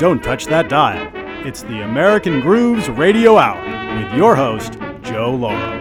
Don't touch that dial. It's the American Grooves Radio Hour with your host, Joe Lauro.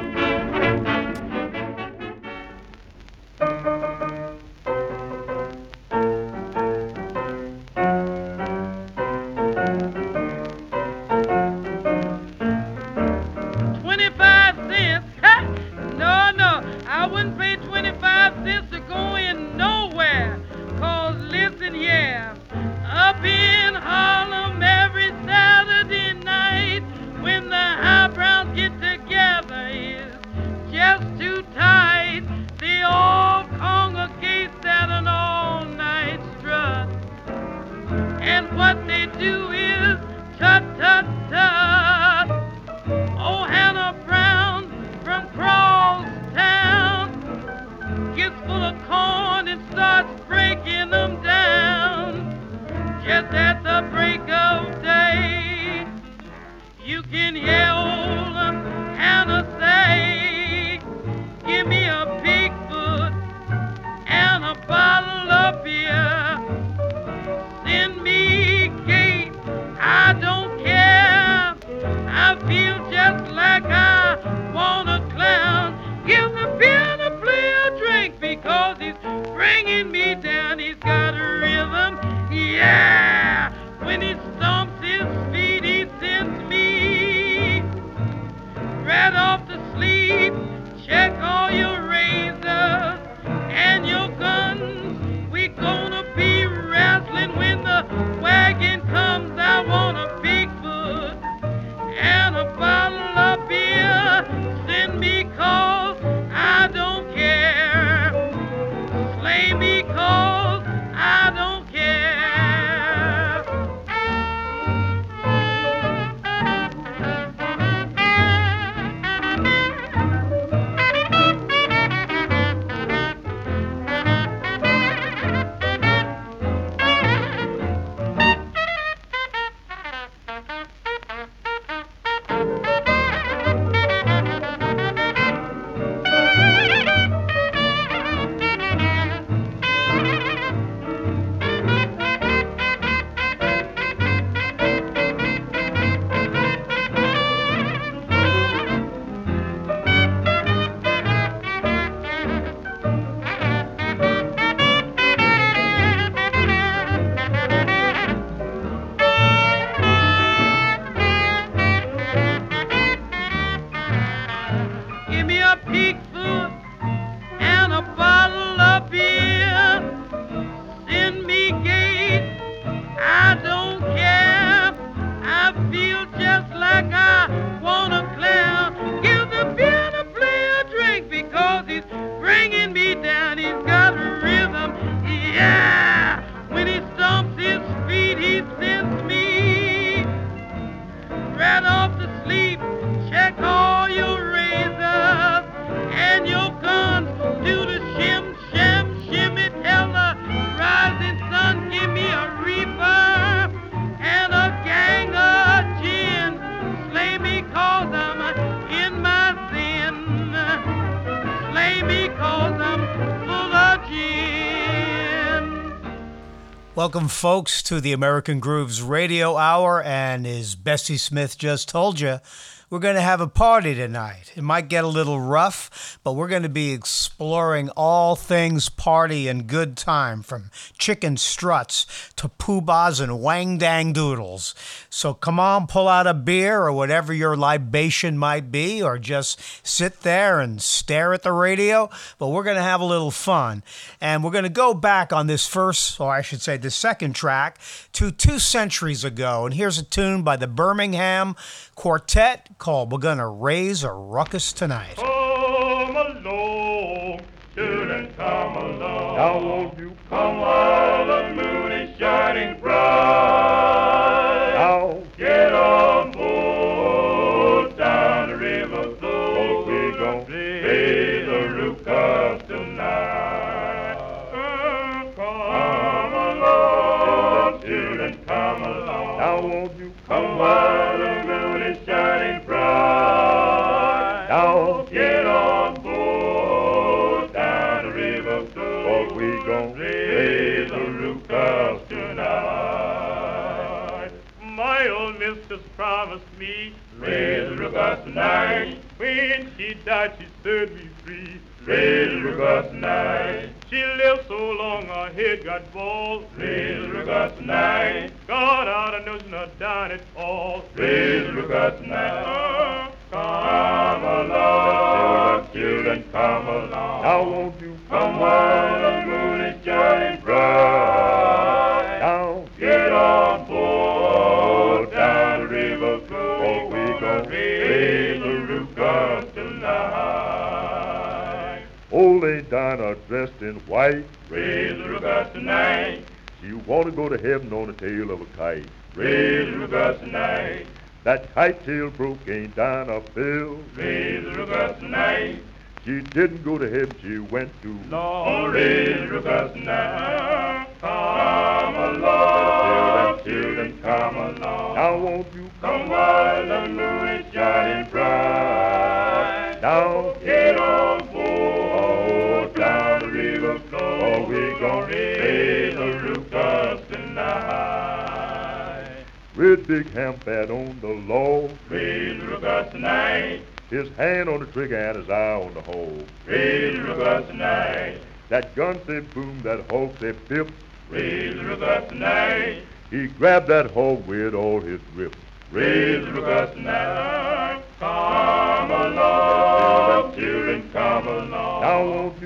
Welcome, folks, to the American Grooves Radio Hour. And as Bessie Smith just told you, we're going to have a party tonight. It might get a little rough, but we're going to be exploring all things party and good time from chicken struts to poobahs and wang dang doodles. So come on, pull out a beer or whatever your libation might be, or just sit there and stare at the radio. But we're going to have a little fun. And we're going to go back on this first, or I should say, the second track, to two centuries ago. And here's a tune by the Birmingham Quartet called We're Gonna Raise a Ruckus Tonight. Come along, children, come along. Now won't you come while the moon is shining bright? Now get on board down the river flow. we gon' raise a ruckus tonight. Uh, come along, children, come along. Now won't you come while me raise Augusta night. When she died, she set me free. Raise Augusta night. She lived so long, her head got bald. Raise Augusta night. God out of notion of dying at all. Raise Augusta night. Uh, come along, children, come along. Now won't you come the moon is shining Aunt Dinah dressed in white. Raise the Rugas tonight. She wanna go to heaven on the tail of a kite. Raise the Rugas tonight. That kite tail broke Aunt Dinah Bill. Raise the Rugas tonight. She didn't go to heaven, she went to Lord. Raise the Rugas tonight. Come along, children, come along. Now won't you come while the moon is shining bright? Now get on Oh, we gon' raise the Rugas tonight. With big ham fat on the log. Raise the Rugas tonight. His hand on the trigger and his eye on the hole. Raise the Rugas tonight. That gun said boom, that hog said pip. Raise the Rugas tonight. He grabbed that hog with all his grip. Raise the Rugas tonight. Come along, children, come along. Now won't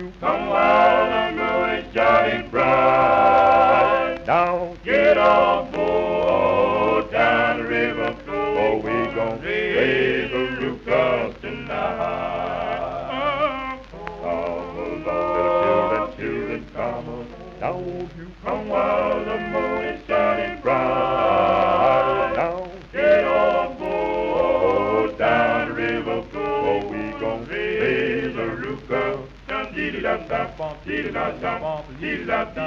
Syllabes, syllabes, syllabes,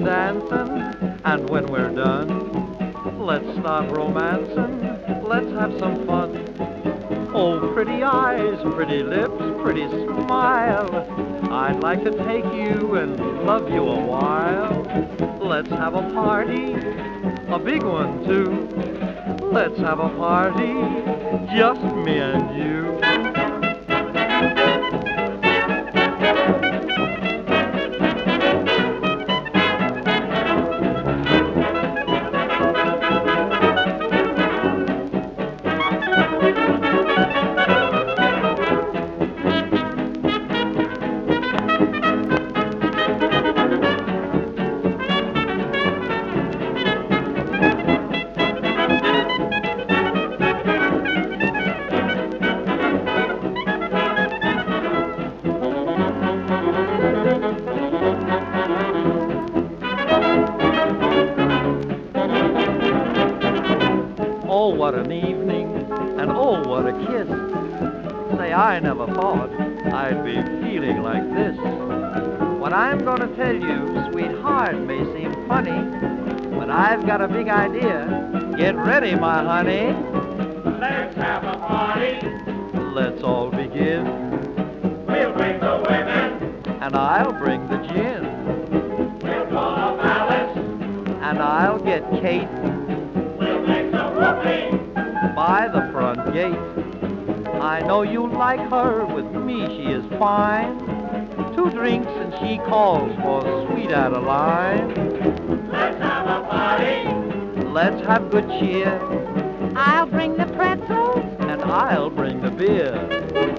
do dancing. And when we're done, let's start romancing. Let's have some fun. Oh, pretty eyes, pretty lips, pretty smile. I'd like to take you and love you a while. Let's have a party, a big one too. Let's have a party, just me and you. Ready, my honey. Let's have a party. Let's all begin, We'll bring the women. and I'll bring the gin, We'll call up Alice. and I'll get Kate We'll make some whooping. by the front gate. I know you like her, with me she is fine. Two drinks and she calls for sweet Adeline. Let's have good cheer, I'll bring the pretzels. and I'll bring the beer.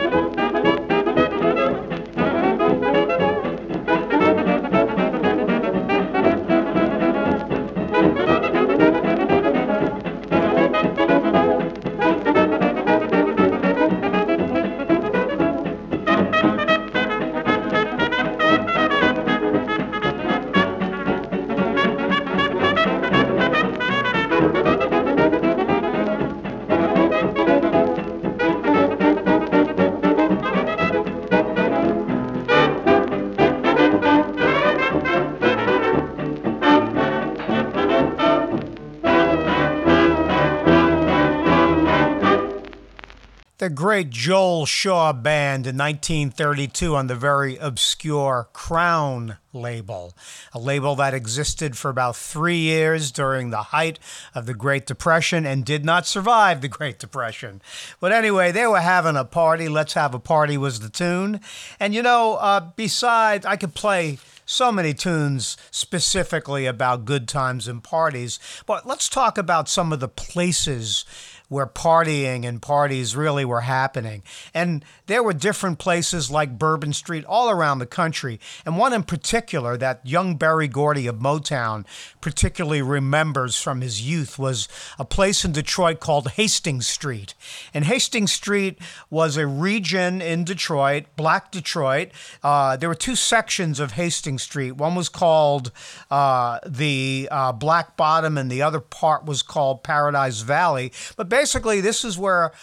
Great Joel Shaw Band in 1932 on the very obscure Crown label, a label that existed for about three years during the height of the Great Depression and did not survive the Great Depression. But anyway, they were having a party. Let's Have a Party was the tune. And you know, uh, besides, I could play so many tunes specifically about good times and parties, but let's talk about some of the places where partying and parties really were happening. And there were different places like Bourbon Street all around the country. And one in particular that young Berry Gordy of Motown particularly remembers from his youth was a place in Detroit called Hastings Street. And Hastings Street was a region in Detroit, Black Detroit. Uh, there were two sections of Hastings Street. One was called uh, the uh, Black Bottom, and the other part was called Paradise Valley. But basically, this is where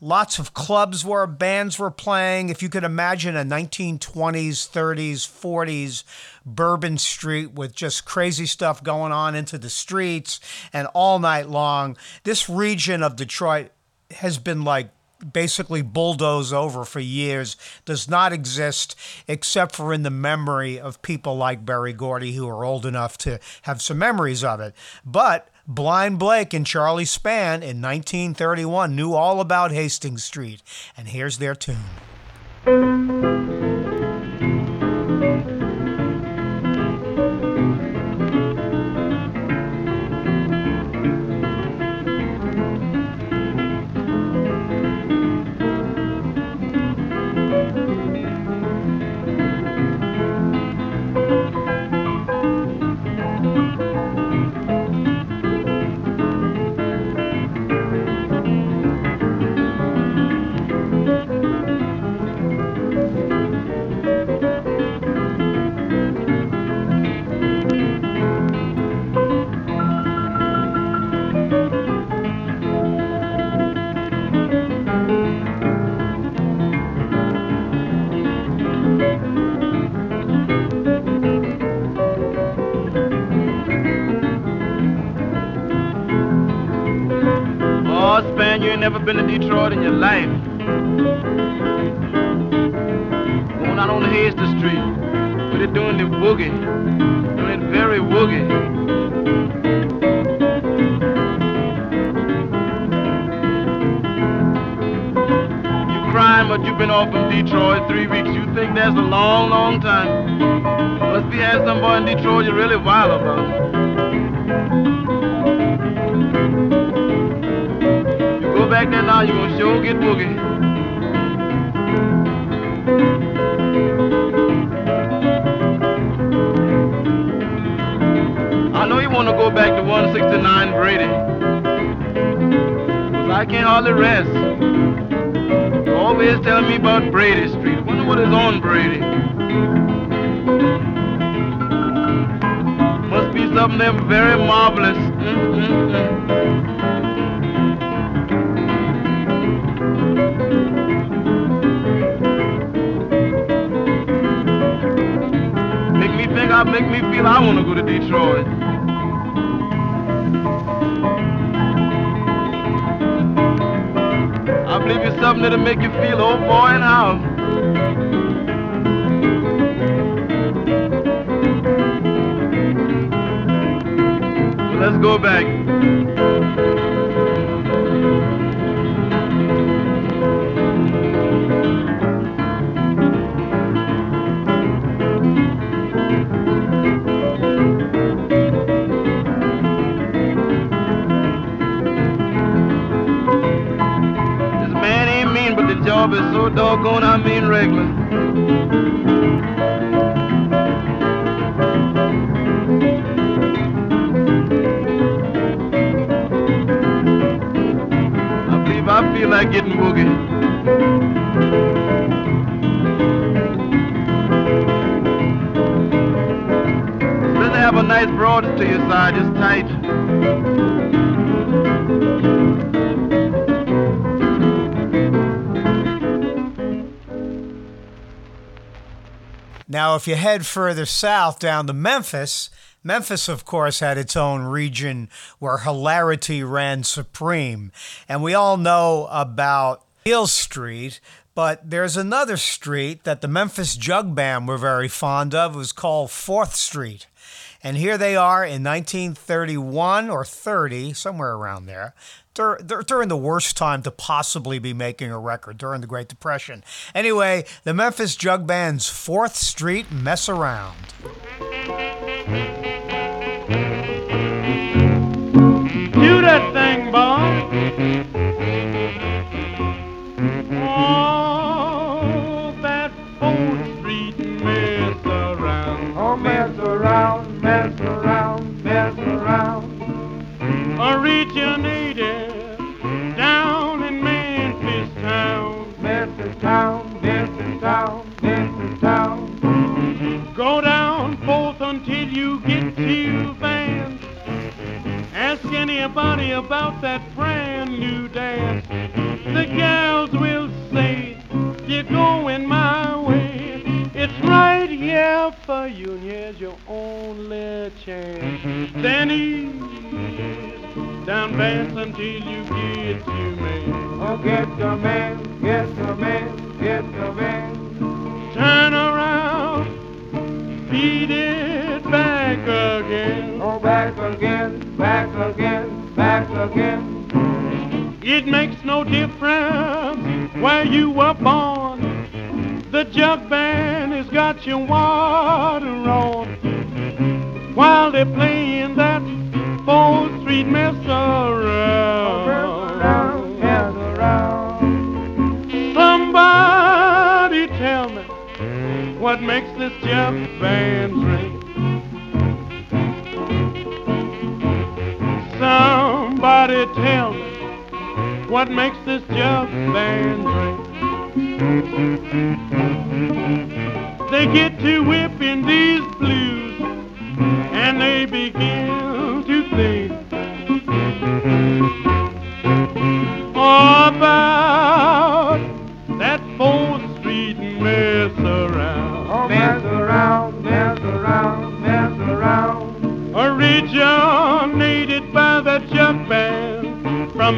lots of clubs were, bands were playing. If you could imagine a 1920s, 30s, 40s Bourbon Street with just crazy stuff going on into the streets and all night long, this region of Detroit has been like basically bulldoze over for years does not exist except for in the memory of people like Berry Gordy who are old enough to have some memories of it. But Blind Blake and Charlie Spand in 1931 knew all about Hastings Street, and here's their tune. Go back to 169 Brady. Cause I can't hardly rest. Always telling me about Brady Street. Wonder what is on Brady. Must be something there very marvelous. Me think, I make me feel I want to go to Detroit. Something that'll make you feel, old boy, and how. Let's go back. Doggone I mean regular. I believe I feel like getting boogie. Have a nice broad to your side, just Now, if you head further south down to Memphis, Memphis, of course, had its own region where hilarity ran supreme. And we all know about Hill Street, but there's another street that the Memphis Jug Band were very fond of. It was called 4th Street. And here they are in 1931 or 30, somewhere around there, dur- dur- during the worst time to possibly be making a record, during the Great Depression. Anyway, the Memphis Jug Band's 4th Street Mess Around. Do that thing, Bob. Oh, that Fourth Street mess around. Oh, mess around, mess around, mess around. Originated down Go down Fourth until you get to Vance. Ask anybody about that brand new dance. The gals will say, You're going my way. It's right here for you, and here's your only chance. Then ease down Vance until you get to me. Oh, get the man, get the man, get the man. Turn around, beat it back again. Oh, back again, back again, back again. It makes no difference where you were born. The jug band has got your water on while they're playing that Fourth Street mess around. What makes this jug band ring. Somebody tell me what makes this jug band ring. They get to whipping these blues and they begin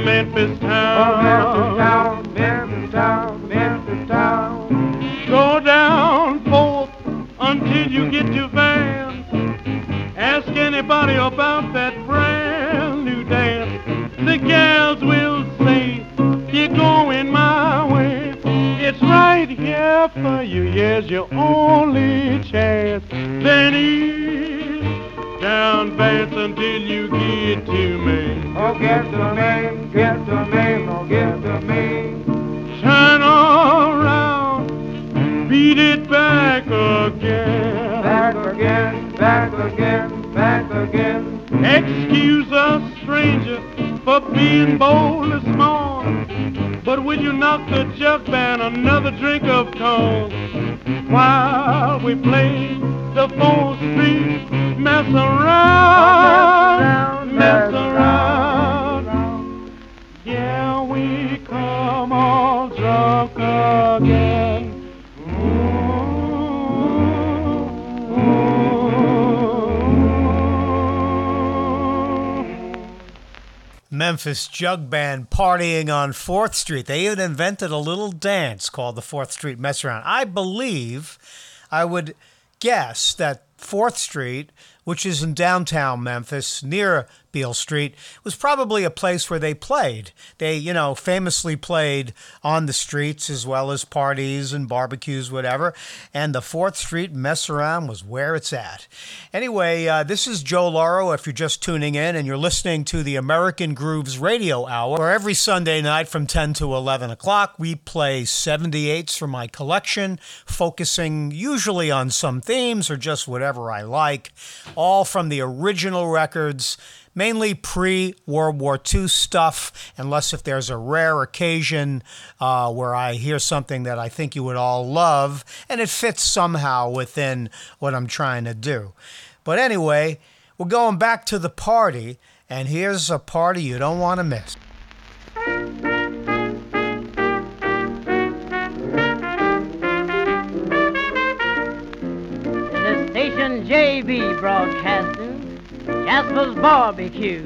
Memphis town. Memphis town, Memphis town, Memphis town. Go down Fourth until you get to Vance. Ask anybody about that brand new dance. The gals will say, You're going my way. It's right here for you. Here's your only chance. Then ease down Vance until you get to me. Oh, get to me, to me, oh, get to me. Turn around, beat it back again. Back again, back again, back again. Excuse us, stranger, for being bold and small. But will you knock the jug band another drink of tone while we play the Fourth Street mess around, mess around? Again. Memphis Jug Band partying on 4th Street. They even invented a little dance called the 4th Street Mess Around. I believe, I would guess that 4th Street, which is in downtown Memphis near Beale Street, was probably a place where they played. They, you know, famously played on the streets as well as parties and barbecues, whatever. And the 4th Street mess around was where it's at. Anyway, uh, this is Joe Lauro. If you're just tuning in and you're listening to the American Grooves Radio Hour, where every Sunday night from 10 to 11 o'clock, we play 78s from my collection, focusing usually on some themes or just whatever I like, all from the original records mainly pre World War II stuff, unless if there's a rare occasion uh, where I hear something that I think you would all love and it fits somehow within what I'm trying to do. But anyway, we're going back to the party, and here's a party you don't want to miss. The station JB broadcasting Jasper's Barbecue.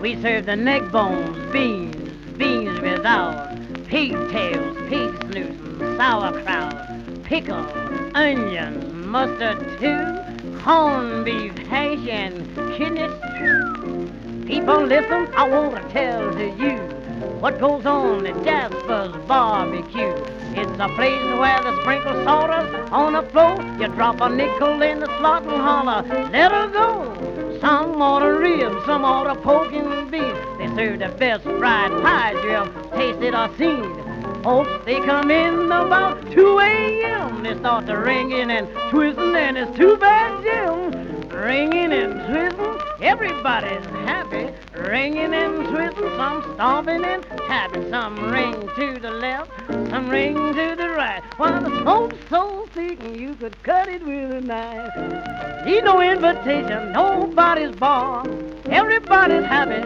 We serve the neck bones, beans, beans without, pigtails, pig snoozing, sauerkraut, pickles, onions, mustard too, corned beef hash and kidney stew. People listen, I want to tell to you what goes on at Jasper's barbecue. It's a place where they sprinkle sawdust on the floor. You drop a nickel in the slot and holler, let her go. Some order ribs, some order pork and beef. They serve the best fried pies you ever tasted or seen. Folks, they come in about 2 a.m. They start to ringing and twisting, and it's too bad, Jim. Ringing and twisting, everybody's happy. Ringing and twisting, some stomping and tapping. Some ring to the left, some ring to the right. While the smoke's so thick, you could cut it with a knife. Need no invitation, nobody's barred. Everybody's happy,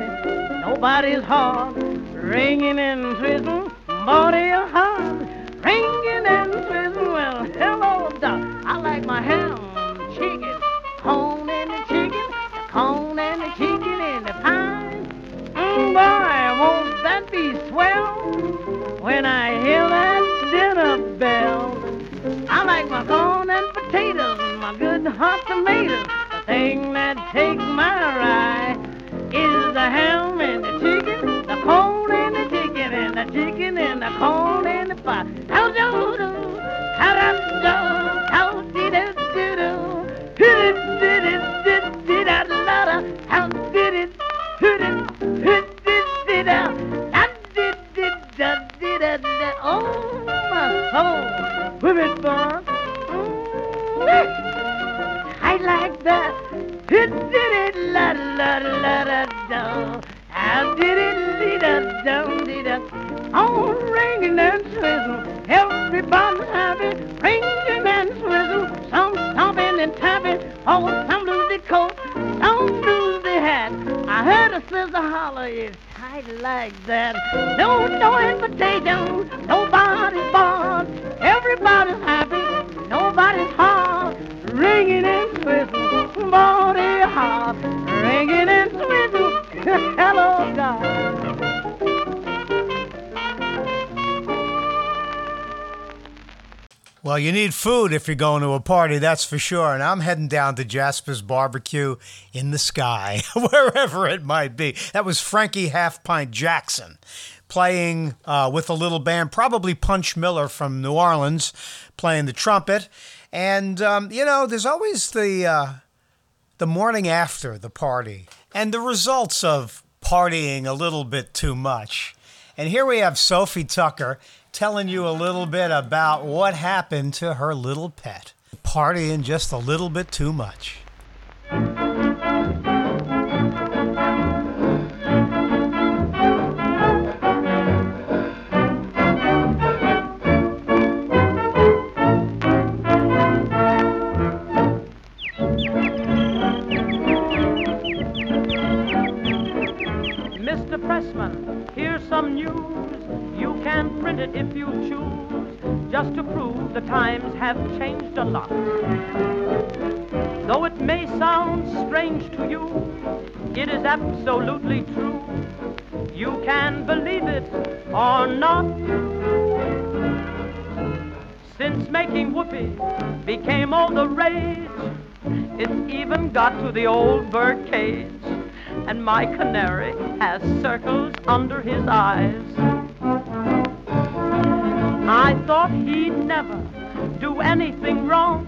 nobody's hard. Ringing and twisting, body of heart. Ringing and twisting, well, hello, doc. I like my ham, chicken, corn and the chicken, the corn and the chicken and the pie. Mm, boy, won't that be swell when I hear that dinner bell? I like my corn and potatoes and my good hot tomatoes. The thing that takes my eye is the ham and the chicken, the corn and the chicken, and the chicken and the corn and the pie. How do food if you're going to a party, that's for sure. And I'm heading down to Jasper's Barbecue in the sky, wherever it might be. That was Frankie Half Pint Jackson playing uh, with a little band, probably Punch Miller from New Orleans, playing the trumpet. And um, you know, there's always the uh, the morning after the party and the results of partying a little bit too much. And here we have Sophie Tucker telling you a little bit about what happened to her little pet. Partying just a little bit too much. Have changed a lot. Though it may sound strange to you, it is absolutely true. You can believe it or not. Since making whoopee became all the rage, it's even got to the old bird cage and my canary has circles under his eyes. I thought he'd never do anything wrong.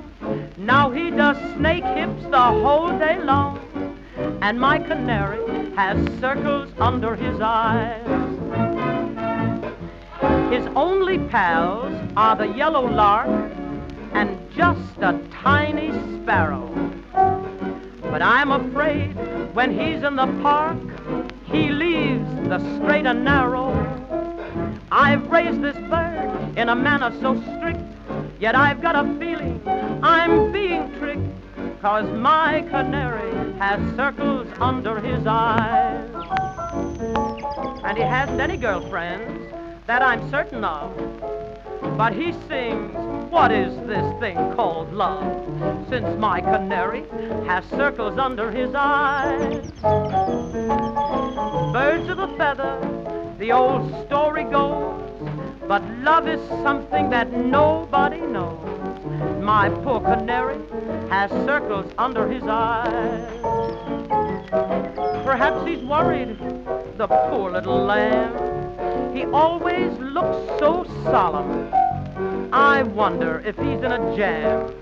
Now he does snake hips the whole day long, and my canary has circles under his eyes. His only pals are the yellow lark and just a tiny sparrow. But I'm afraid when he's in the park, he leaves the straight and narrow. I've raised this bird in a manner so strict, yet I've got a feeling I'm being tricked, cause my canary has circles under his eyes. And he hasn't any girlfriends that I'm certain of. But he sings, What is this thing called love? Since my canary has circles under his eyes. Birds of a feather, the old story goes. But love is something that nobody knows. My poor canary has circles under his eyes. Perhaps he's worried, the poor little lamb. He always looks so solemn. I wonder if he's in a jam.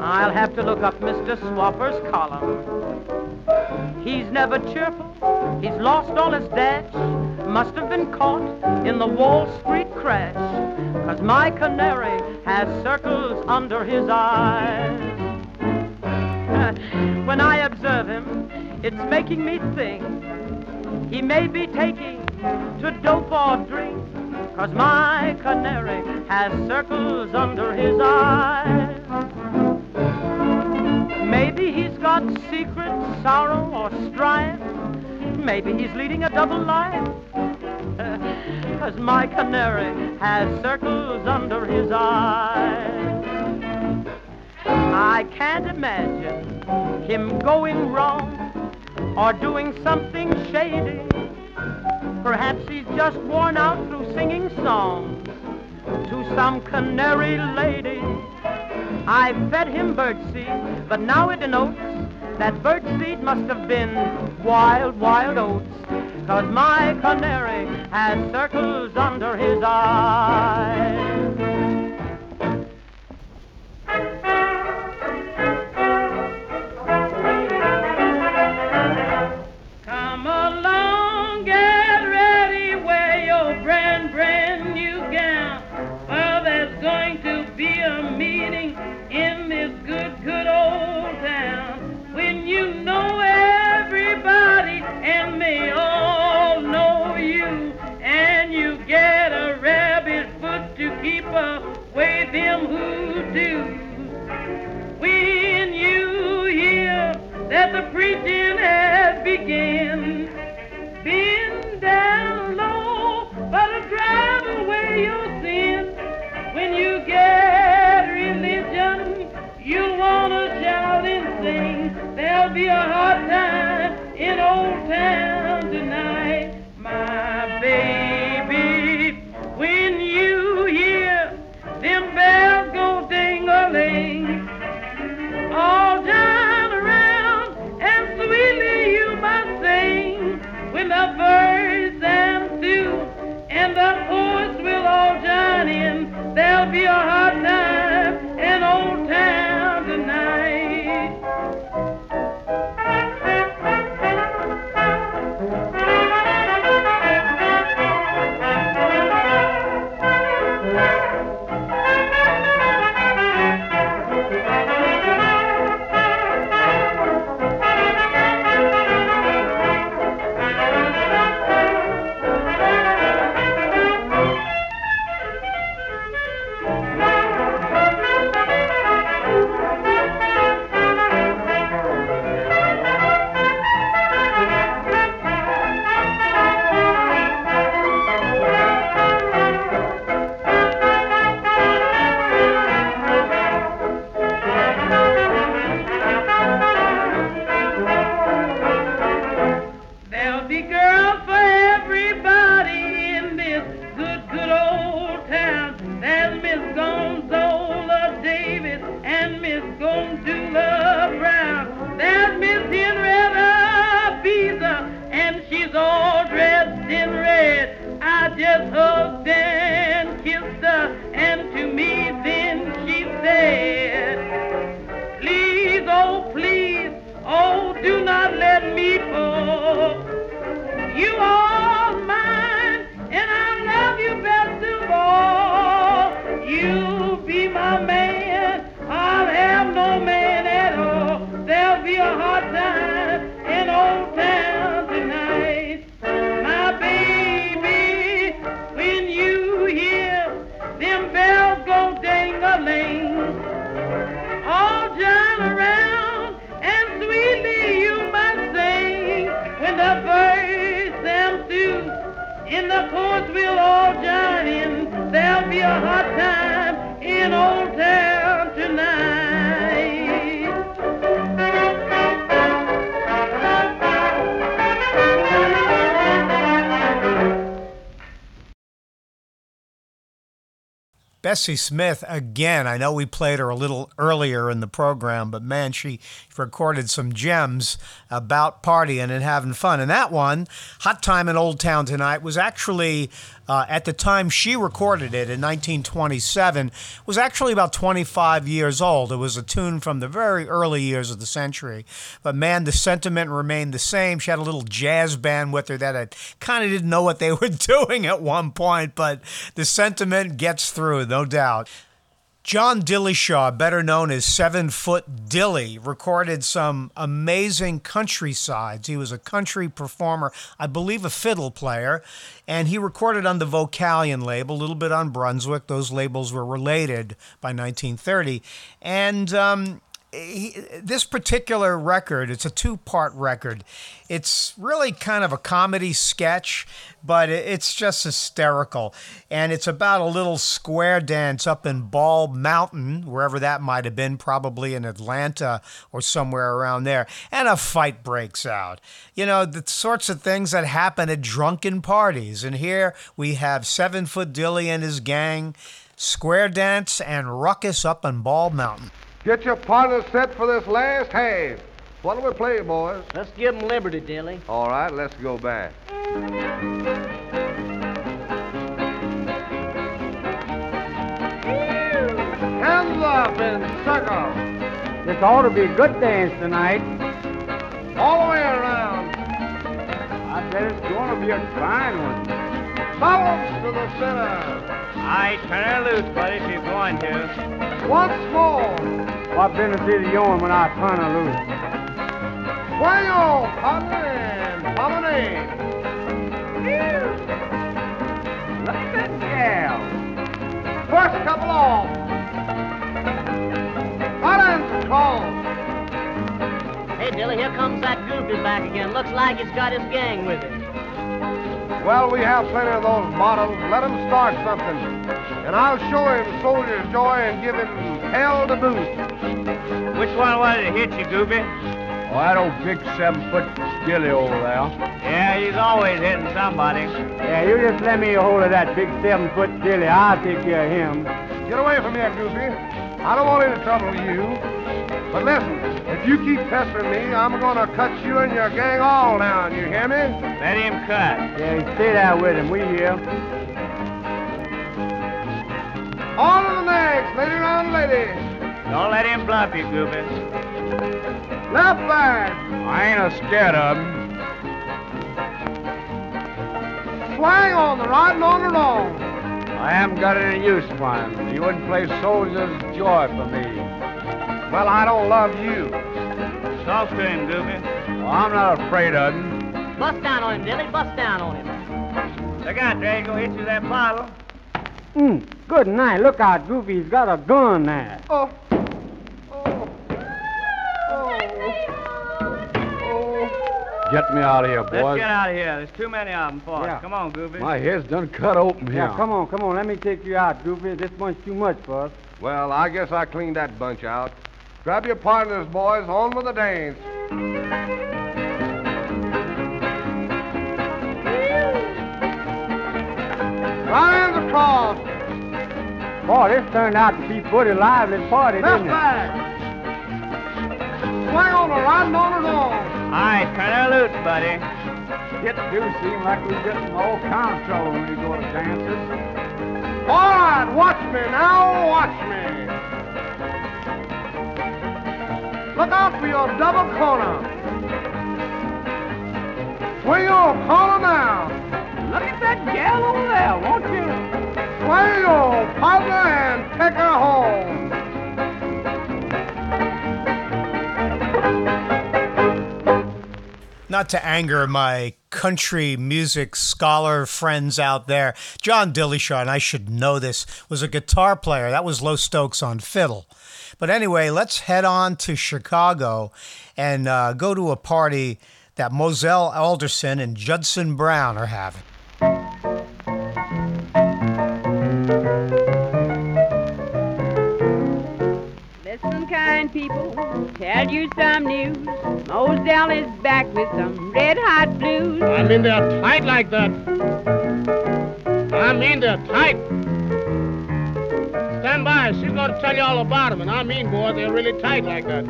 I'll have to look up Mr. Swapper's column. He's never cheerful, he's lost all his dash, must have been caught in the Wall Street crash, 'cause my canary has circles under his eyes. when I observe him, it's making me think he may be taking to dope or drink, 'cause my canary has circles under his eyes. Maybe he's got secret sorrow or strife. Maybe he's leading a double life. Cause my canary has circles under his eyes. I can't imagine him going wrong or doing something shady. Perhaps he's just worn out through singing songs to some canary lady. I fed him birdseed, but now it denotes that birdseed must have been wild, wild oats. Cause my canary has circles under his eyes. Smith, again, I know we played her a little earlier in the program, but man, she recorded some gems about partying and having fun. And that one, Hot Time in Old Town Tonight, was actually, uh, at the time she recorded it in 1927, was actually about 25 years old. It was a tune from the very early years of the century. But man, the sentiment remained the same. She had a little jazz band with her that I kind of didn't know what they were doing at one point, but the sentiment gets through no doubt. John Dillishaw, better known as Seven Foot Dilly, recorded some amazing countrysides. He was a country performer, I believe a fiddle player, and he recorded on the Vocalion label, a little bit on Brunswick. Those labels were related by 1930. And um, he, this particular record, it's a two part record. It's really kind of a comedy sketch, but it's just hysterical. And it's about a little square dance up in Ball Mountain, wherever that might have been, probably in Atlanta or somewhere around there. And a fight breaks out. You know, the sorts of things that happen at drunken parties. And here we have Seven Foot Dilly and his gang, square dance, and ruckus up in Ball Mountain. Get your partners set for this last half. What do we play, boys? Let's give 'em Liberty, Dilly. All right, let's go back. Hands up in circle. This ought to be a good dance tonight. All the way around. I said it's going to be a fine one. Bounce to the center. I turn her loose, buddy, if you're going to. Once more. What business is it yours when I turn her loose? Swing on, partner, and promenade. Look at that gal. First couple off. Balance calls. Hey, Dilly, here comes that goofy back again. Looks like he's got his gang with him. Well, we have plenty of those bottles. Let him start something. And I'll show him soldier's joy and give him hell to boot. Which one was it hit you, Goofy? Oh, that old big seven-foot skilly over there. Yeah, he's always hitting somebody. Yeah, you just let me hold of that big seven-foot skilly. I'll take care of him. Get away from here, Goofy. I don't want any trouble with you. But listen, if you keep pestering me, I'm gonna cut you and your gang all down. You hear me? Let him cut. Yeah, stay there with him. We here. All of the necks, lady round lady. Don't let him bluff you, Goofy. Left back. I ain't a scared of him. Swang on the right and on the wrong. I haven't got any use for him. He wouldn't play soldier's joy for me. Well, I don't love you. Talk to him, Goofy. Well, I'm not afraid of him. Bust down on him, Dilly. Bust down on him. Look out, Dre. He's gonna hit you that bottle. Mm, good night. Look out, Goofy's got a gun there. Oh. Oh. Oh. Oh. Get me out of here, boys. Let's boys. get out of here. There's too many of them for us. Yeah. Come on, Goofy. My head's done cut open here. Yeah, come on, come on. Let me take you out, Goofy. This bunch too much for us. Well, I guess I cleaned that bunch out. Grab your partners, boys. On with the dance. Right across. Boy, this turned out to be pretty lively party, Left didn't it? back. Swing on the right and on. All right, turn her loose, buddy. It do seem like we're getting all kind of trouble when we go to dances. All right, watch me now. Watch me. Look out for your double corner. Swing your corner now. Look at that gal over there, won't you? And. Not to anger my country music scholar friends out there, John Dillishaw, and I should know this, was a guitar player. That was Lowe Stokes on fiddle. But anyway, let's head on to Chicago and uh, go to a party that Mozelle Alderson and Judson Brown are having. Kind people, tell you some news. Mozelle is back with some red hot blues. I mean, they're tight like that. I mean, they're tight. stand by. She's going to tell you all about them. And I mean, boy, they're really tight like that.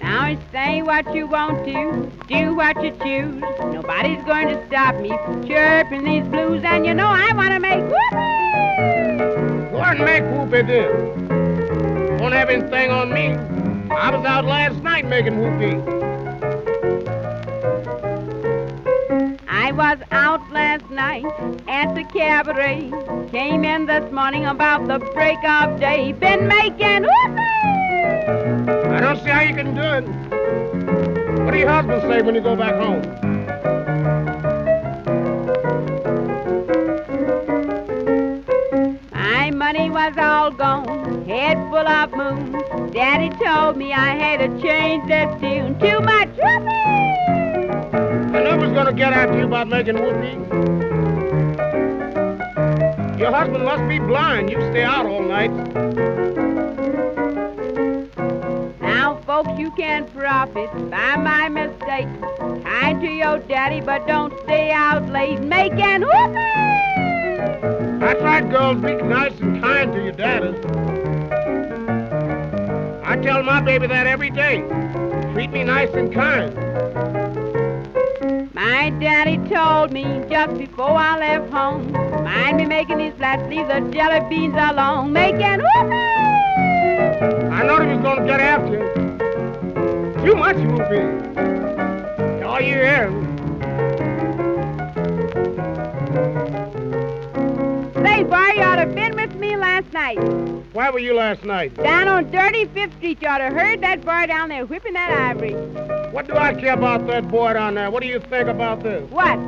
Now say what you want to, do what you choose. Nobody's going to stop me from chirping these blues, and you know I want to make whoopee. Go and make whoopee then. Won't have anything on me. I was out last night making whoopee. I was out last night at the cabaret. Came in this morning about the break of day. Been making whoopee. I don't see how you can do it. What do your husband say when you go back home? Head full of moon. Daddy told me I had to change that tune. Too much whoopee. I knew was gonna get after you about making whoopee. Your husband must be blind. You stay out all night. Now, folks, you can profit by my mistake. Kind to your daddy, but don't stay out late making whoopee. That's right, girls. Be nice and kind to your daddies. Tell my baby that every day. Treat me nice and kind. My daddy told me just before I left home, mind me making these flat leave the jelly beans alone, making whoopee. I know he was gonna get after you. Too much whoopee. All you hear. Say, boy, you ought to been with me last night. Where were you last night? Down on Dirty Fifth Street, you ought to heard that boy down there whipping that ivory. What do I care about that boy down there? What do you think about this? What?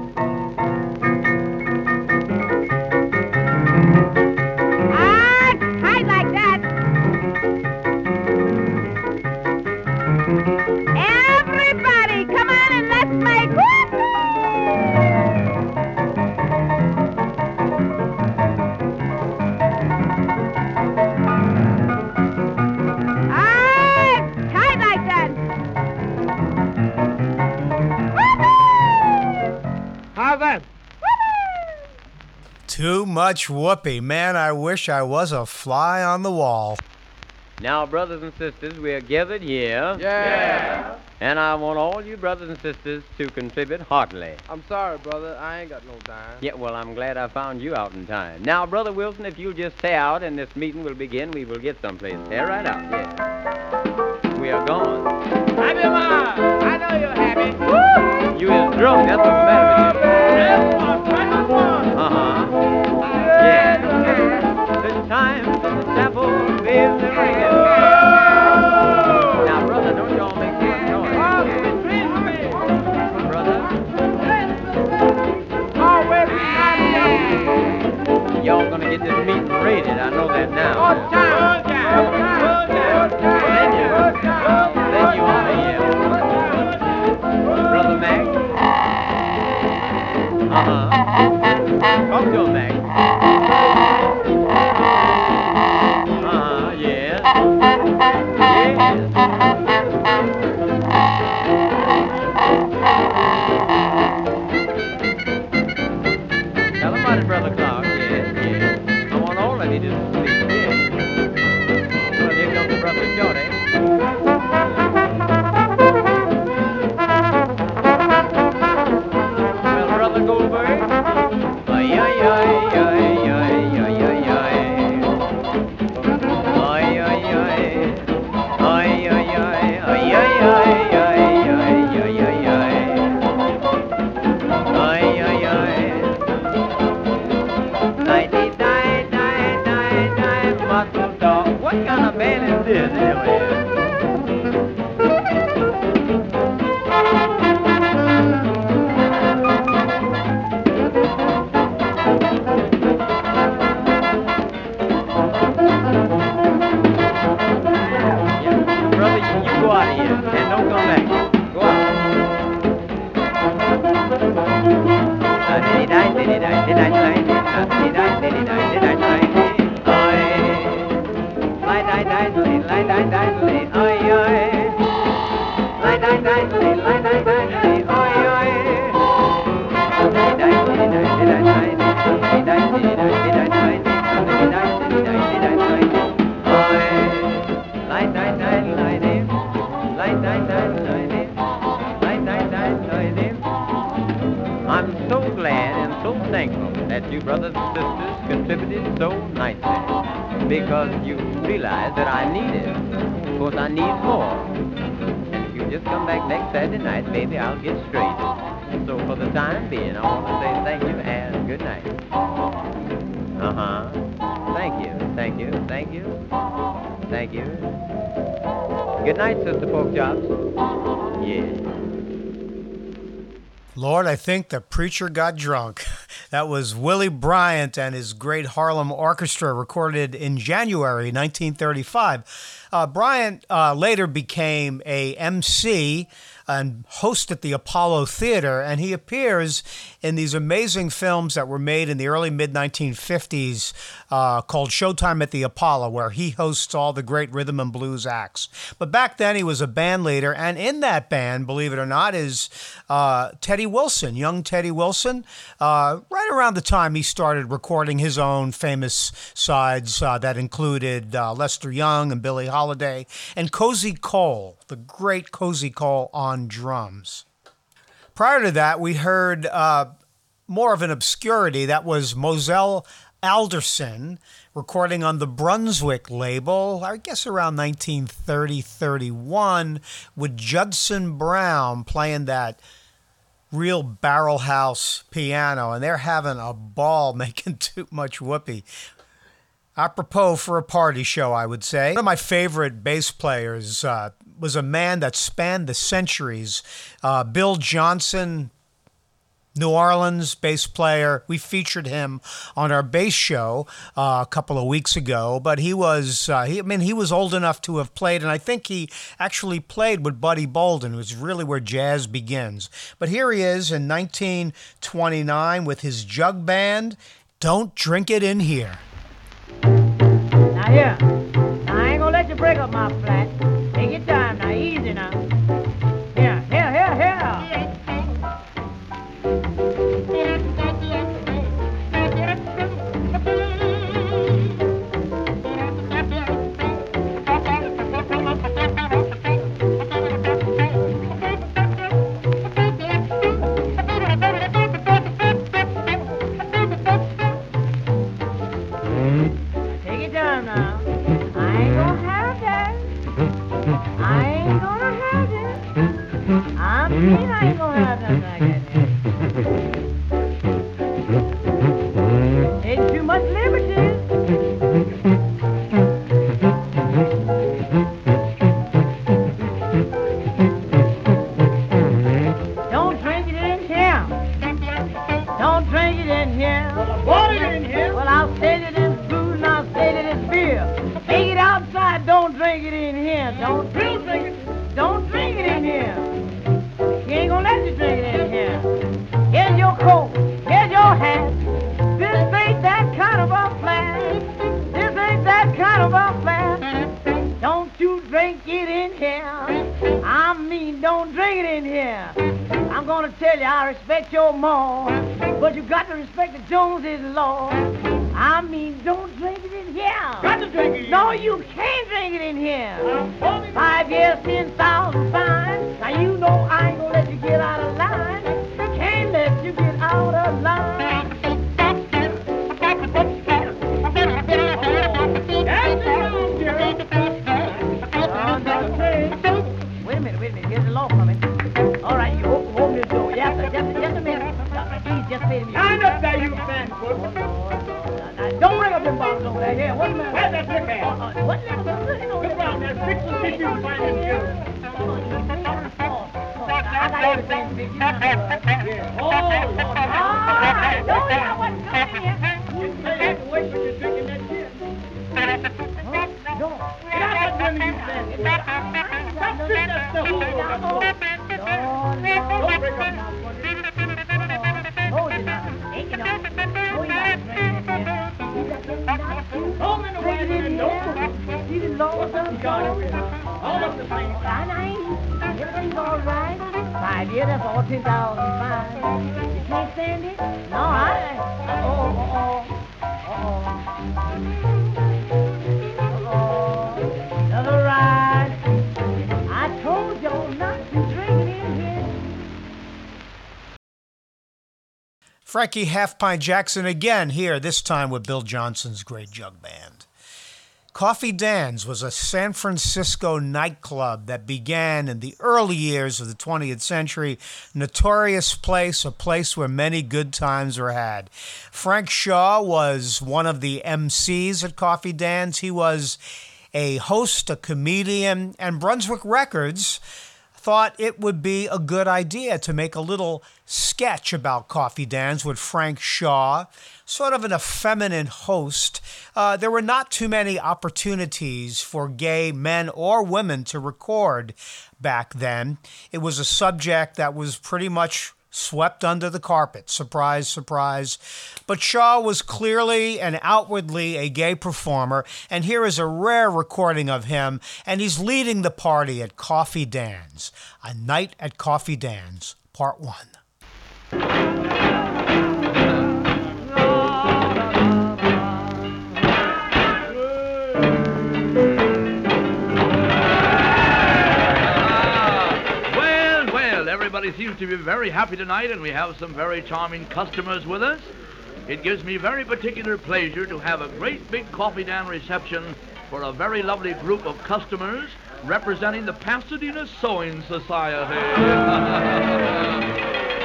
Much whoopee. Man, I wish I was a fly on the wall. Now, brothers and sisters, we are gathered here. Yeah. And I want all you brothers and sisters to contribute heartily. I'm sorry, brother. I ain't got no dime. Yeah, well, I'm glad I found you out in time. Now, Brother Wilson, if you'll just stay out and this meeting will begin, we will get someplace. Stay right out, yeah. We are gone. Happy Ma! I know you're happy. Woo! You is drunk, that's what's the matter with you. Uh-huh. Chapel bells are. Now, brother, don't y'all make too much noise. Brother. Y'all gonna get this meeting raided, I know that now. Then you, then you ought to yell. Brother Mac. Uh-huh. Talk to him, Mac. Brothers and so thankful that you brothers, and sisters contributed so nicely because you realize that I need it. Of course, I need more. And if you just come back next Saturday night, maybe I'll get straight. So for the time being, I want to say thank you and good night. Uh-huh. Thank you, thank you, thank you, thank you. Good night, Sister Porkchops. Yeah. Lord, I think the preacher got drunk. That was Willie Bryant and his great Harlem Orchestra, recorded in January 1935. Uh, Bryant uh, later became a MC and host at the Apollo Theater, and he appears in these amazing films that were made in the early mid 1950s uh, called Showtime at the Apollo, where he hosts all the great rhythm and blues acts. But back then, he was a band leader, and in that band, believe it or not, is uh, Teddy Wilson, young Teddy Wilson. Uh, right around the time he started recording his own famous sides uh, that included uh, Lester Young and Billie Holiday, and Cozy Cole, the great Cozy Cole on drums. Prior to that, we heard uh, more of an obscurity. That was Mozelle Alderson recording on the Brunswick label, I guess around 1930 31, with Judson Brown playing that real barrel house piano, and they're having a ball making too much whoopee. Apropos for a party show, I would say. One of my favorite bass players uh, was a man that spanned the centuries. Uh, Bill Johnson, New Orleans bass player. We featured him on our bass show uh, a couple of weeks ago, but he was, uh, he, I mean, he was old enough to have played, and I think he actually played with Buddy Bolden, who's really where jazz begins. But here he is in 1929 with his jug band. Don't drink it in here. Now here, I ain't gonna let you break up my flat. Drink it in here. I mean, don't drink it in here. I'm gonna tell you, I respect your mom, but you got to respect the Joneses law. I mean, don't drink it in here. Got to drink it. No, you can't drink it in here. Uh, Five years, ten thousand fines. Now you know I ain't gonna let you get out of line. Can't let you get out of line. Don't bring up them bottles over there. Here, what's the matter? Where's that liquor at? Uh, uh, what? Look around there. Fix the tissue and find them pills. I got everything fixed. You know that. Oh, Lord. Ah, don't you know what's coming here? You say you have to wait till you're drinking that shit. No. Get out that women, you fat foot. Stop sitting there still. No, no. Don't break up my law all of the same. Fine, I. Everything's all right. Five years, that's all ten thousand fine. You can't stand it? No, I. That's all right. I told y'all not to drink it in here. Frankie Half Pint Jaxon again here, this time with Bill Johnson's Great Jug Band. Coffee Dan's was a San Francisco nightclub that began in the early years of the 20th century. Notorious place, a place where many good times were had. Frank Shaw was one of the MCs at Coffee Dan's. He was a host, a comedian, and Brunswick Records thought it would be a good idea to make a little sketch about Coffee Dan's with Frank Shaw, sort of an effeminate host. Uh, there were not too many opportunities for gay men or women to record back then. It was a subject that was pretty much swept under the carpet. Surprise, surprise. But Shaw was clearly and outwardly a gay performer, and here is a rare recording of him, and he's leading the party at Coffee Dan's. A Night at Coffee Dan's, Part 1. Seems to be very happy tonight, and we have some very charming customers with us. It gives me very particular pleasure to have a great big coffee dan reception for a very lovely group of customers representing the Pasadena Sewing Society.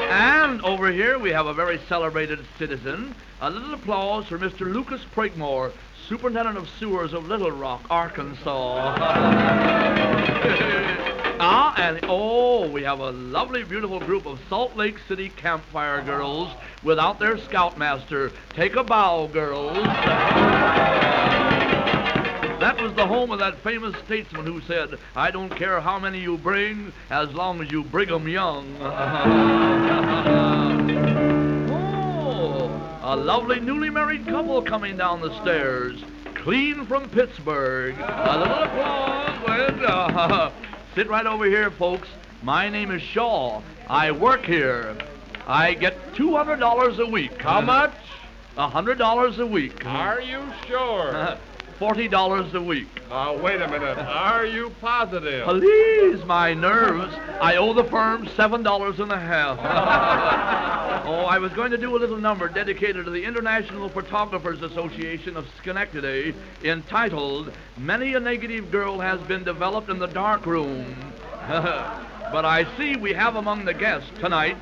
and over here we have a very celebrated citizen. A little applause for Mr. Lucas Prigmore, Superintendent of Sewers of Little Rock, Arkansas. Ah, and oh, we have a lovely, beautiful group of Salt Lake City campfire girls without their scoutmaster. Take a bow, girls. That was the home of that famous statesman who said, I don't care how many you bring, as long as you bring 'em young. oh, a lovely newly married couple coming down the stairs, clean from Pittsburgh. A little applause. And, uh, sit right over here, folks. My name is Shaw. I work here. I get $200 a week. How uh-huh. much? $100 a week. Are you sure? $40 a week. Now, wait a minute. Are you positive? Please, my nerves. I owe the firm seven dollars and a half. oh, I was going to do a little number dedicated to the International Photographers Association of Schenectady, entitled "Many a Negative Girl Has Been Developed in the Dark Room." but I see we have among the guests tonight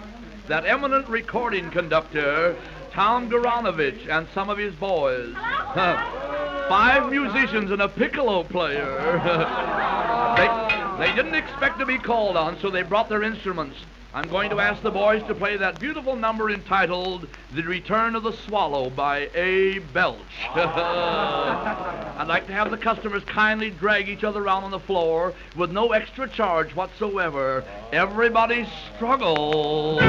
that eminent recording conductor, Tom Gerunovich and some of his boys. Five musicians and a piccolo player. they, they didn't expect to be called on, so they brought their instruments. I'm going to ask the boys to play that beautiful number entitled The Return of the Swallow by A. Belch. I'd like to have the customers kindly drag each other around on the floor with no extra charge whatsoever. Everybody struggle.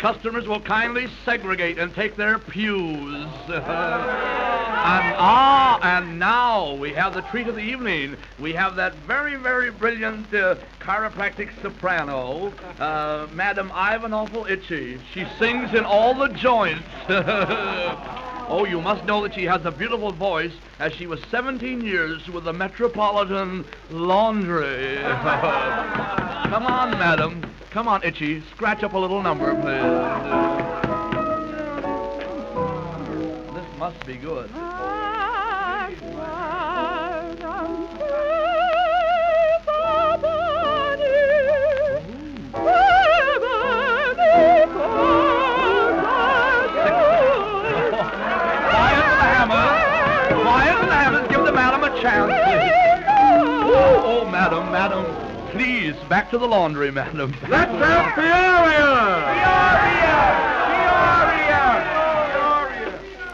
Customers will kindly segregate and take their pews. and ah, and now we have the treat of the evening. We have that very, very brilliant uh, chiropractic soprano, uh, Madam Ivan Awful Itchy. She sings in all the joints. Oh, you must know that she has a beautiful voice as she was 17 years with the Metropolitan Laundry. Come on, madam. Come on, Itchy. Scratch up a little number, please. This must be good. Give the madam a chance. Oh, oh, madam, madam. Please, back to the laundry, madam. Let's have Peoria!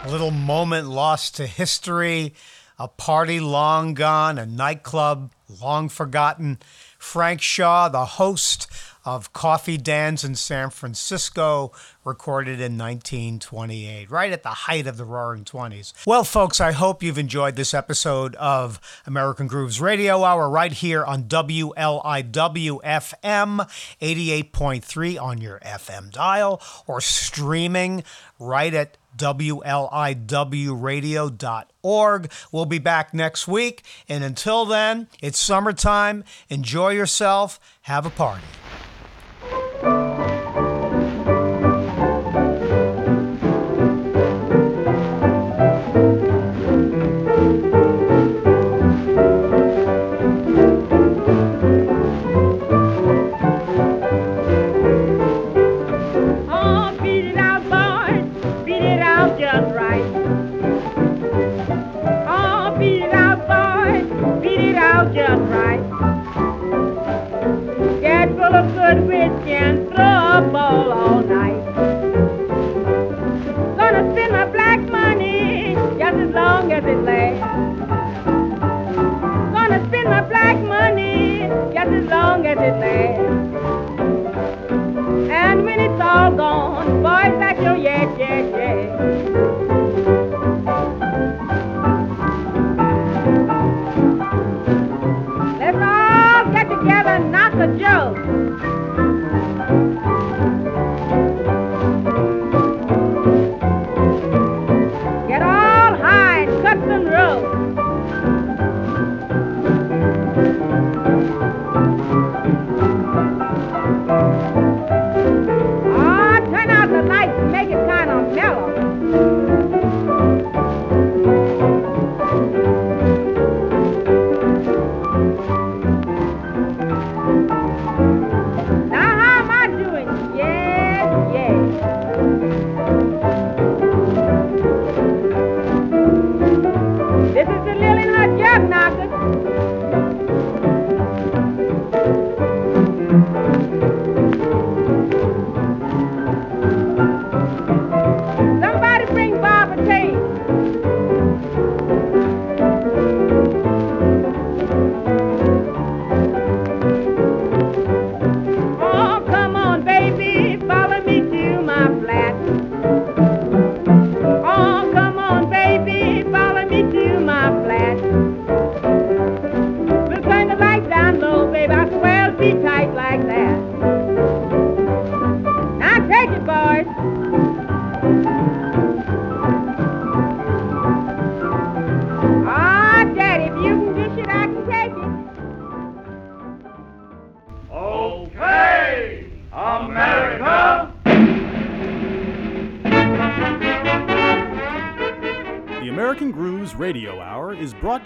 A little moment lost to history, a party long gone, a nightclub long forgotten. Frank Shaw, the host of Coffee Dan's in San Francisco, recorded in 1928, right at the height of the roaring 20s. Well, folks, I hope you've enjoyed this episode of American Grooves Radio Hour right here on WLIW FM 88.3 on your FM dial or streaming right at WLIWradio.org. We'll be back next week. And until then, it's summertime. Enjoy yourself. Have a party.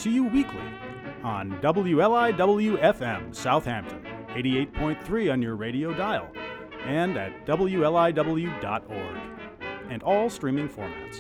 to you weekly on WLIWFM Southampton, 88.3 on your radio dial, and at WLIW.org, and all streaming formats.